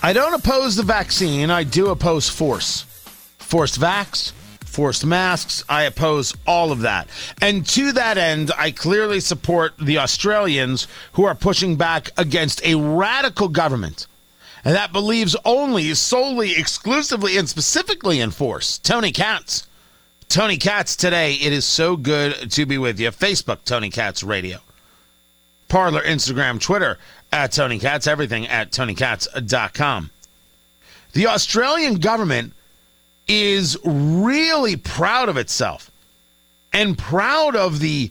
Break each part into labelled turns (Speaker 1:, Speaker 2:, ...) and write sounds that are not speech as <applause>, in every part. Speaker 1: I don't oppose the vaccine. I do oppose force. Forced vax, forced masks. I oppose all of that. And to that end, I clearly support the Australians who are pushing back against a radical government and that believes only, solely, exclusively, and specifically in force. Tony Katz. Tony Katz today. It is so good to be with you. Facebook, Tony Katz Radio. Parler, Instagram, Twitter, at Tony Katz, everything at TonyKatz.com. The Australian government is really proud of itself and proud of the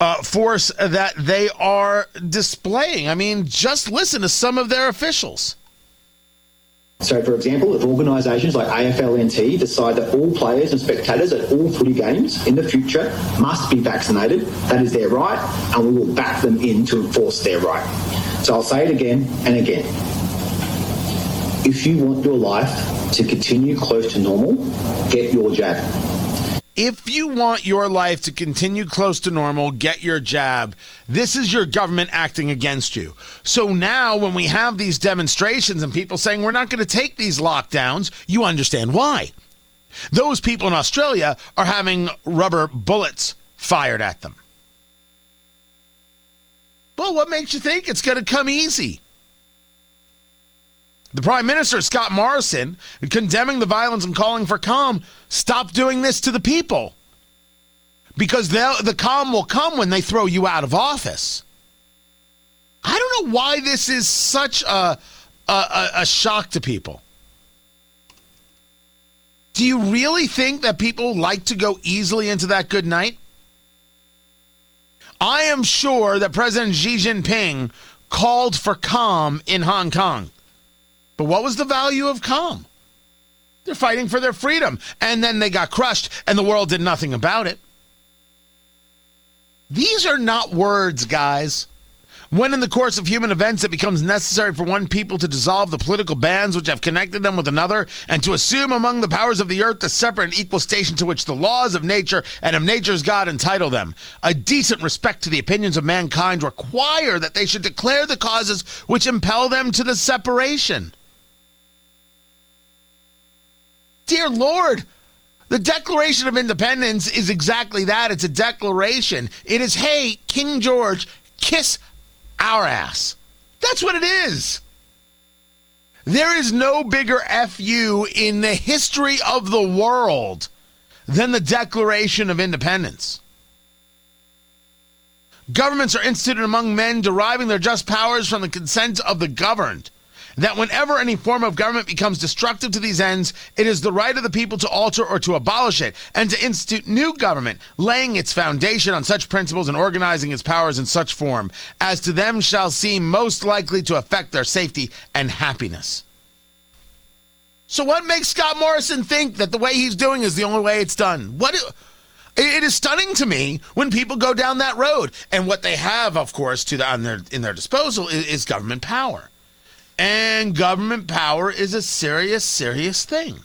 Speaker 1: uh, force that they are displaying. I mean, just listen to some of their officials.
Speaker 2: So, for example, if organisations like AFLNT decide that all players and spectators at all footy games in the future must be vaccinated, that is their right, and we will back them in to enforce their right. So, I'll say it again and again. If you want your life to continue close to normal, get your jab.
Speaker 1: If you want your life to continue close to normal, get your jab. This is your government acting against you. So now, when we have these demonstrations and people saying we're not going to take these lockdowns, you understand why. Those people in Australia are having rubber bullets fired at them. Well, what makes you think it's going to come easy? The Prime Minister, Scott Morrison, condemning the violence and calling for calm, stop doing this to the people. Because the calm will come when they throw you out of office. I don't know why this is such a, a, a shock to people. Do you really think that people like to go easily into that good night? I am sure that President Xi Jinping called for calm in Hong Kong. But what was the value of calm? They're fighting for their freedom. And then they got crushed, and the world did nothing about it. These are not words, guys. When in the course of human events it becomes necessary for one people to dissolve the political bands which have connected them with another, and to assume among the powers of the earth the separate and equal station to which the laws of nature and of nature's God entitle them, a decent respect to the opinions of mankind require that they should declare the causes which impel them to the separation. Dear Lord, the Declaration of Independence is exactly that. It's a declaration. It is, hey, King George, kiss our ass. That's what it is. There is no bigger FU in the history of the world than the Declaration of Independence. Governments are instituted among men deriving their just powers from the consent of the governed that whenever any form of government becomes destructive to these ends, it is the right of the people to alter or to abolish it, and to institute new government, laying its foundation on such principles and organizing its powers in such form as to them shall seem most likely to affect their safety and happiness. So, what makes Scott Morrison think that the way he's doing is the only way it's done? What? It is stunning to me when people go down that road, and what they have, of course, to the, their, in their disposal is, is government power. And government power is a serious, serious thing.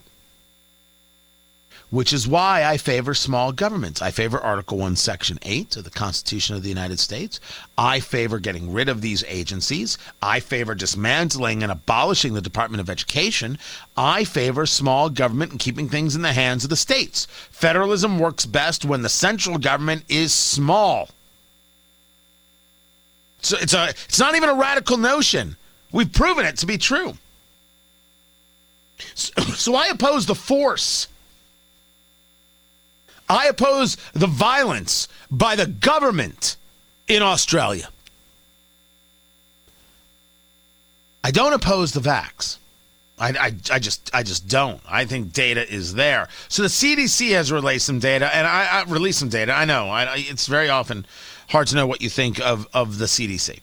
Speaker 1: Which is why I favor small governments. I favor Article 1, Section 8 of the Constitution of the United States. I favor getting rid of these agencies. I favor dismantling and abolishing the Department of Education. I favor small government and keeping things in the hands of the states. Federalism works best when the central government is small. So it's a it's not even a radical notion. We've proven it to be true. So, <laughs> so I oppose the force. I oppose the violence by the government in Australia. I don't oppose the vax. I, I, I, just I just don't. I think data is there. So the CDC has released some data, and I, I released some data. I know I, it's very often hard to know what you think of of the CDC.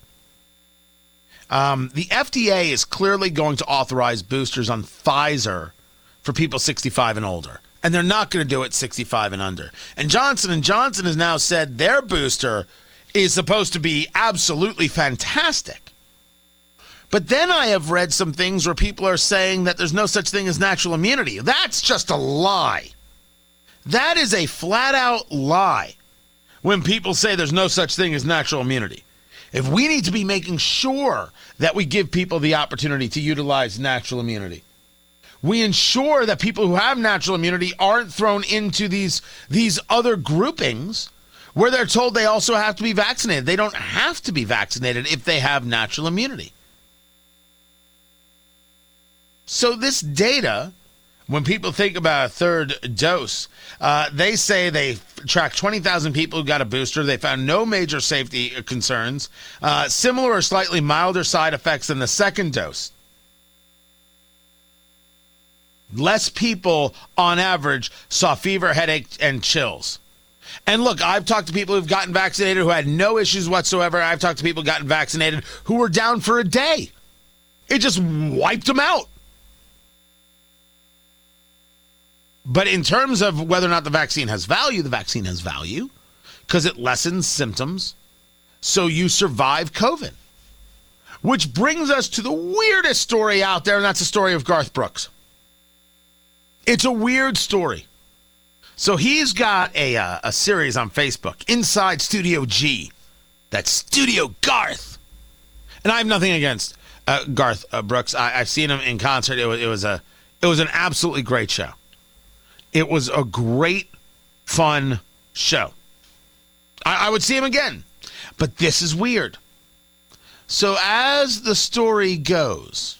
Speaker 1: Um, the FDA is clearly going to authorize boosters on Pfizer for people 65 and older, and they're not going to do it 65 and under. And Johnson and Johnson has now said their booster is supposed to be absolutely fantastic. But then I have read some things where people are saying that there's no such thing as natural immunity. That's just a lie. That is a flat out lie when people say there's no such thing as natural immunity. If we need to be making sure that we give people the opportunity to utilize natural immunity, we ensure that people who have natural immunity aren't thrown into these these other groupings where they're told they also have to be vaccinated. They don't have to be vaccinated if they have natural immunity. So this data when people think about a third dose, uh, they say they tracked 20,000 people who got a booster. They found no major safety concerns, uh, similar or slightly milder side effects than the second dose. Less people on average saw fever, headache, and chills. And look, I've talked to people who've gotten vaccinated who had no issues whatsoever. I've talked to people who've gotten vaccinated who were down for a day. It just wiped them out. But in terms of whether or not the vaccine has value, the vaccine has value because it lessens symptoms. So you survive COVID. Which brings us to the weirdest story out there, and that's the story of Garth Brooks. It's a weird story. So he's got a, uh, a series on Facebook, Inside Studio G. That's Studio Garth. And I have nothing against uh, Garth uh, Brooks. I, have seen him in concert. It was, it was a it was an absolutely great show. It was a great, fun show. I, I would see him again, but this is weird. So, as the story goes,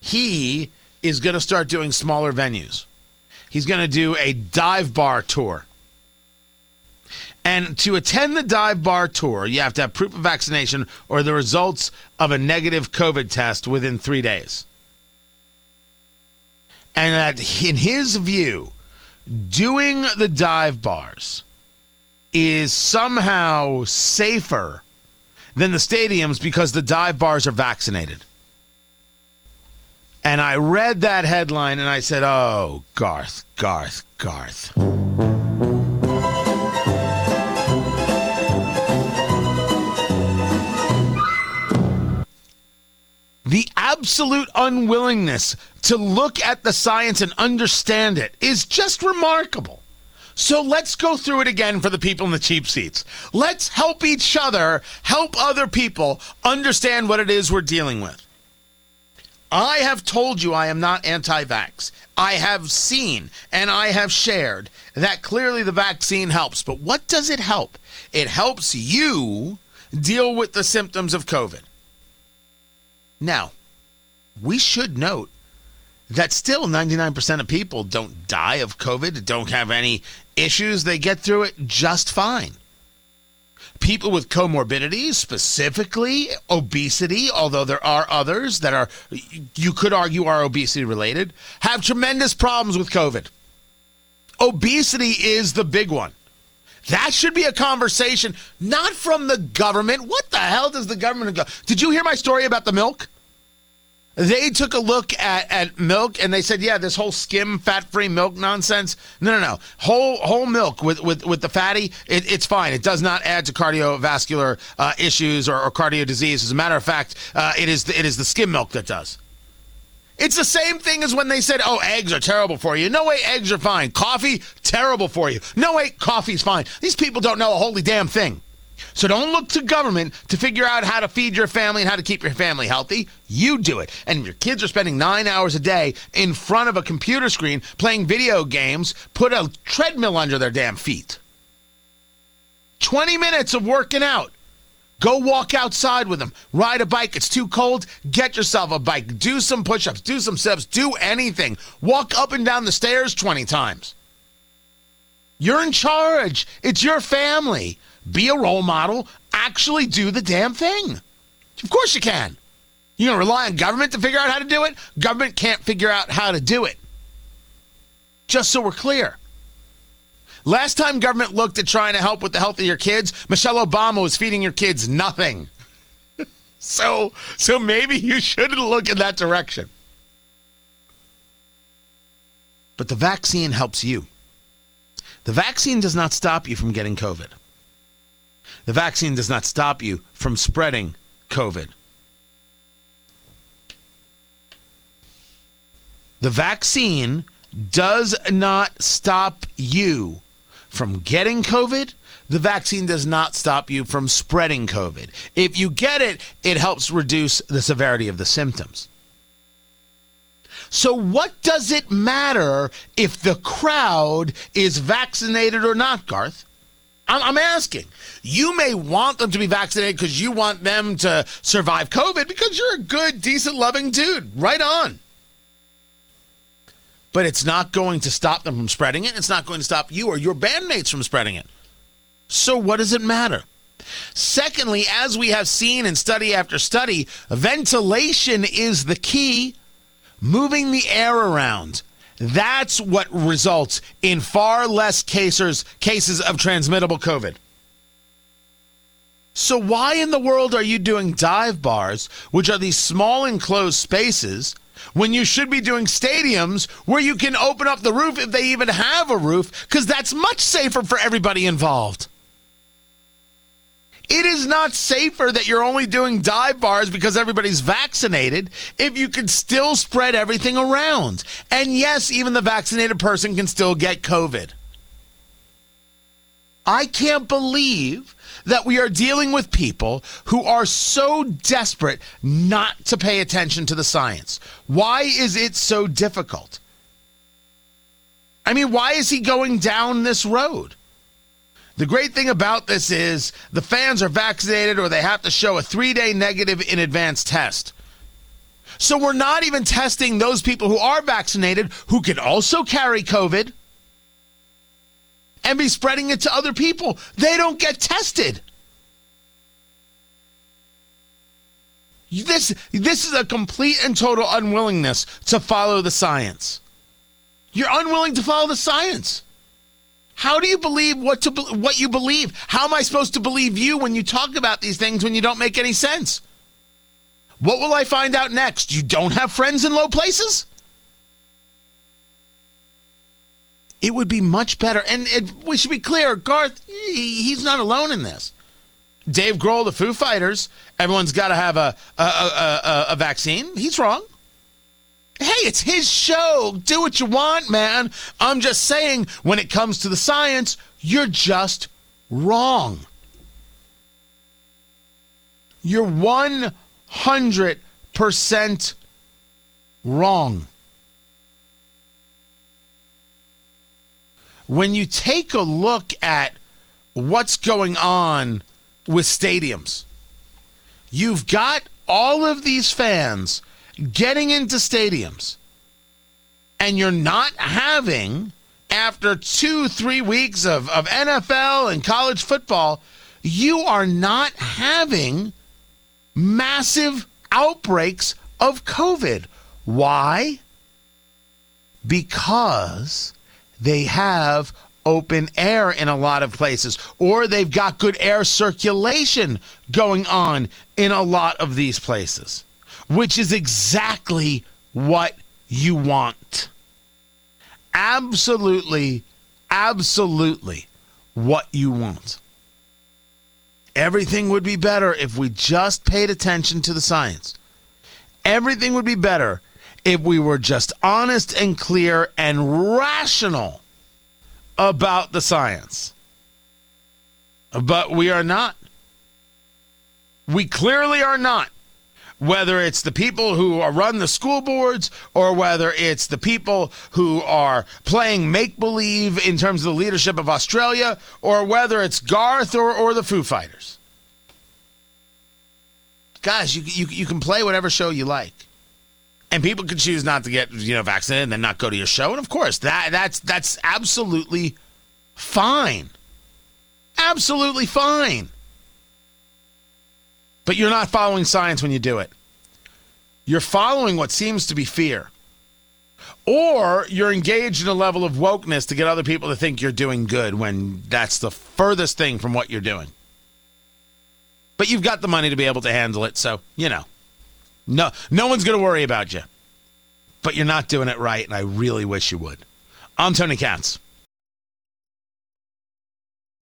Speaker 1: he is going to start doing smaller venues. He's going to do a dive bar tour. And to attend the dive bar tour, you have to have proof of vaccination or the results of a negative COVID test within three days and that in his view, doing the dive bars is somehow safer than the stadiums because the dive bars are vaccinated. And I read that headline and I said, oh, Garth, Garth, Garth. absolute unwillingness to look at the science and understand it is just remarkable. So let's go through it again for the people in the cheap seats. Let's help each other, help other people understand what it is we're dealing with. I have told you I am not anti vax. I have seen and I have shared that clearly the vaccine helps. But what does it help? It helps you deal with the symptoms of COVID. Now, we should note that still 99% of people don't die of COVID, don't have any issues. They get through it just fine. People with comorbidities, specifically obesity, although there are others that are, you could argue, are obesity related, have tremendous problems with COVID. Obesity is the big one. That should be a conversation, not from the government. What the hell does the government go? Did you hear my story about the milk? They took a look at, at milk and they said, yeah, this whole skim fat free milk nonsense. No, no, no. Whole whole milk with, with, with the fatty, it, it's fine. It does not add to cardiovascular uh, issues or, or, cardio disease. As a matter of fact, uh, it, is the, it is the skim milk that does. It's the same thing as when they said, oh, eggs are terrible for you. No way, eggs are fine. Coffee, terrible for you. No way, coffee's fine. These people don't know a holy damn thing. So don't look to government to figure out how to feed your family and how to keep your family healthy. You do it. And if your kids are spending nine hours a day in front of a computer screen playing video games. Put a treadmill under their damn feet. 20 minutes of working out. Go walk outside with them. Ride a bike. It's too cold. Get yourself a bike. Do some push ups. Do some steps. Do anything. Walk up and down the stairs 20 times. You're in charge. It's your family be a role model, actually do the damn thing. Of course you can. You're going to rely on government to figure out how to do it? Government can't figure out how to do it. Just so we're clear. Last time government looked at trying to help with the health of your kids, Michelle Obama was feeding your kids nothing. <laughs> so, so maybe you shouldn't look in that direction. But the vaccine helps you. The vaccine does not stop you from getting COVID. The vaccine does not stop you from spreading COVID. The vaccine does not stop you from getting COVID. The vaccine does not stop you from spreading COVID. If you get it, it helps reduce the severity of the symptoms. So, what does it matter if the crowd is vaccinated or not, Garth? I'm, asking. You may want them to be vaccinated because you want them to survive COVID because you're a good, decent, loving dude. Right on. But it's not going to stop them from spreading it. It's not going to stop you or your bandmates from spreading it. So what does it matter? Secondly, as we have seen in study after study, ventilation is the key. Moving the air around, that's what results in far less cases cases of transmittable COVID. So why in the world are you doing dive bars, which are these small enclosed spaces, when you should be doing stadiums where you can open up the roof if they even have a roof cuz that's much safer for everybody involved. It is not safer that you're only doing dive bars because everybody's vaccinated if you can still spread everything around. And yes, even the vaccinated person can still get COVID. I can't believe that we are dealing with people who are so desperate not to pay attention to the science. Why is it so difficult? I mean, why is he going down this road? The great thing about this is the fans are vaccinated or they have to show a three day negative in advance test. So we're not even testing those people who are vaccinated who could also carry COVID and be spreading it to other people. They don't get tested. This, this is a complete and total unwillingness to follow the science. You're unwilling to follow the science. How do you believe what to what you believe? How am I supposed to believe you when you talk about these things when you don't make any sense? What will I find out next? You don't have friends in low places? It would be much better. And it, we should be clear Garth, he, he's not alone in this. Dave Grohl, the Foo Fighters, everyone's got to have a a, a, a, a vaccine. He's wrong hey, it's his show. Do what you want, man. I'm just saying, when it comes to the science, you're just wrong. You're 100% wrong. When you take a look at what's going on with stadiums, you've got all of these fans getting into stadiums and you're not having, after two, three weeks of, of NFL and college football, you are not having massive outbreaks of COVID. Why? Because they have open air in a lot of places, or they've got good air circulation going on in a lot of these places which is exactly what you want. Absolutely, absolutely what you want. Everything would be better if we just paid attention to the science. Everything would be better if we were just honest and clear and rational about the science. But we are not. We clearly are not whether it's the people who run the school boards or whether it's the people who are playing make believe in terms of the leadership of Australia or whether it's Garth or, or the Foo Fighters. Guys, you, you, you can play whatever show you like. And people can choose not to get you know vaccinated and then not go to your show, and of course that that's that's absolutely fine, absolutely fine. But you're not following science when you do it. You're following what seems to be fear. Or you're engaged in a level of wokeness to get other people to think you're doing good when that's the furthest thing from what you're doing. But you've got the money to be able to handle it, so, you know. No no one's going to worry about you. But you're not doing it right and I really wish you would. I'm Tony Katz.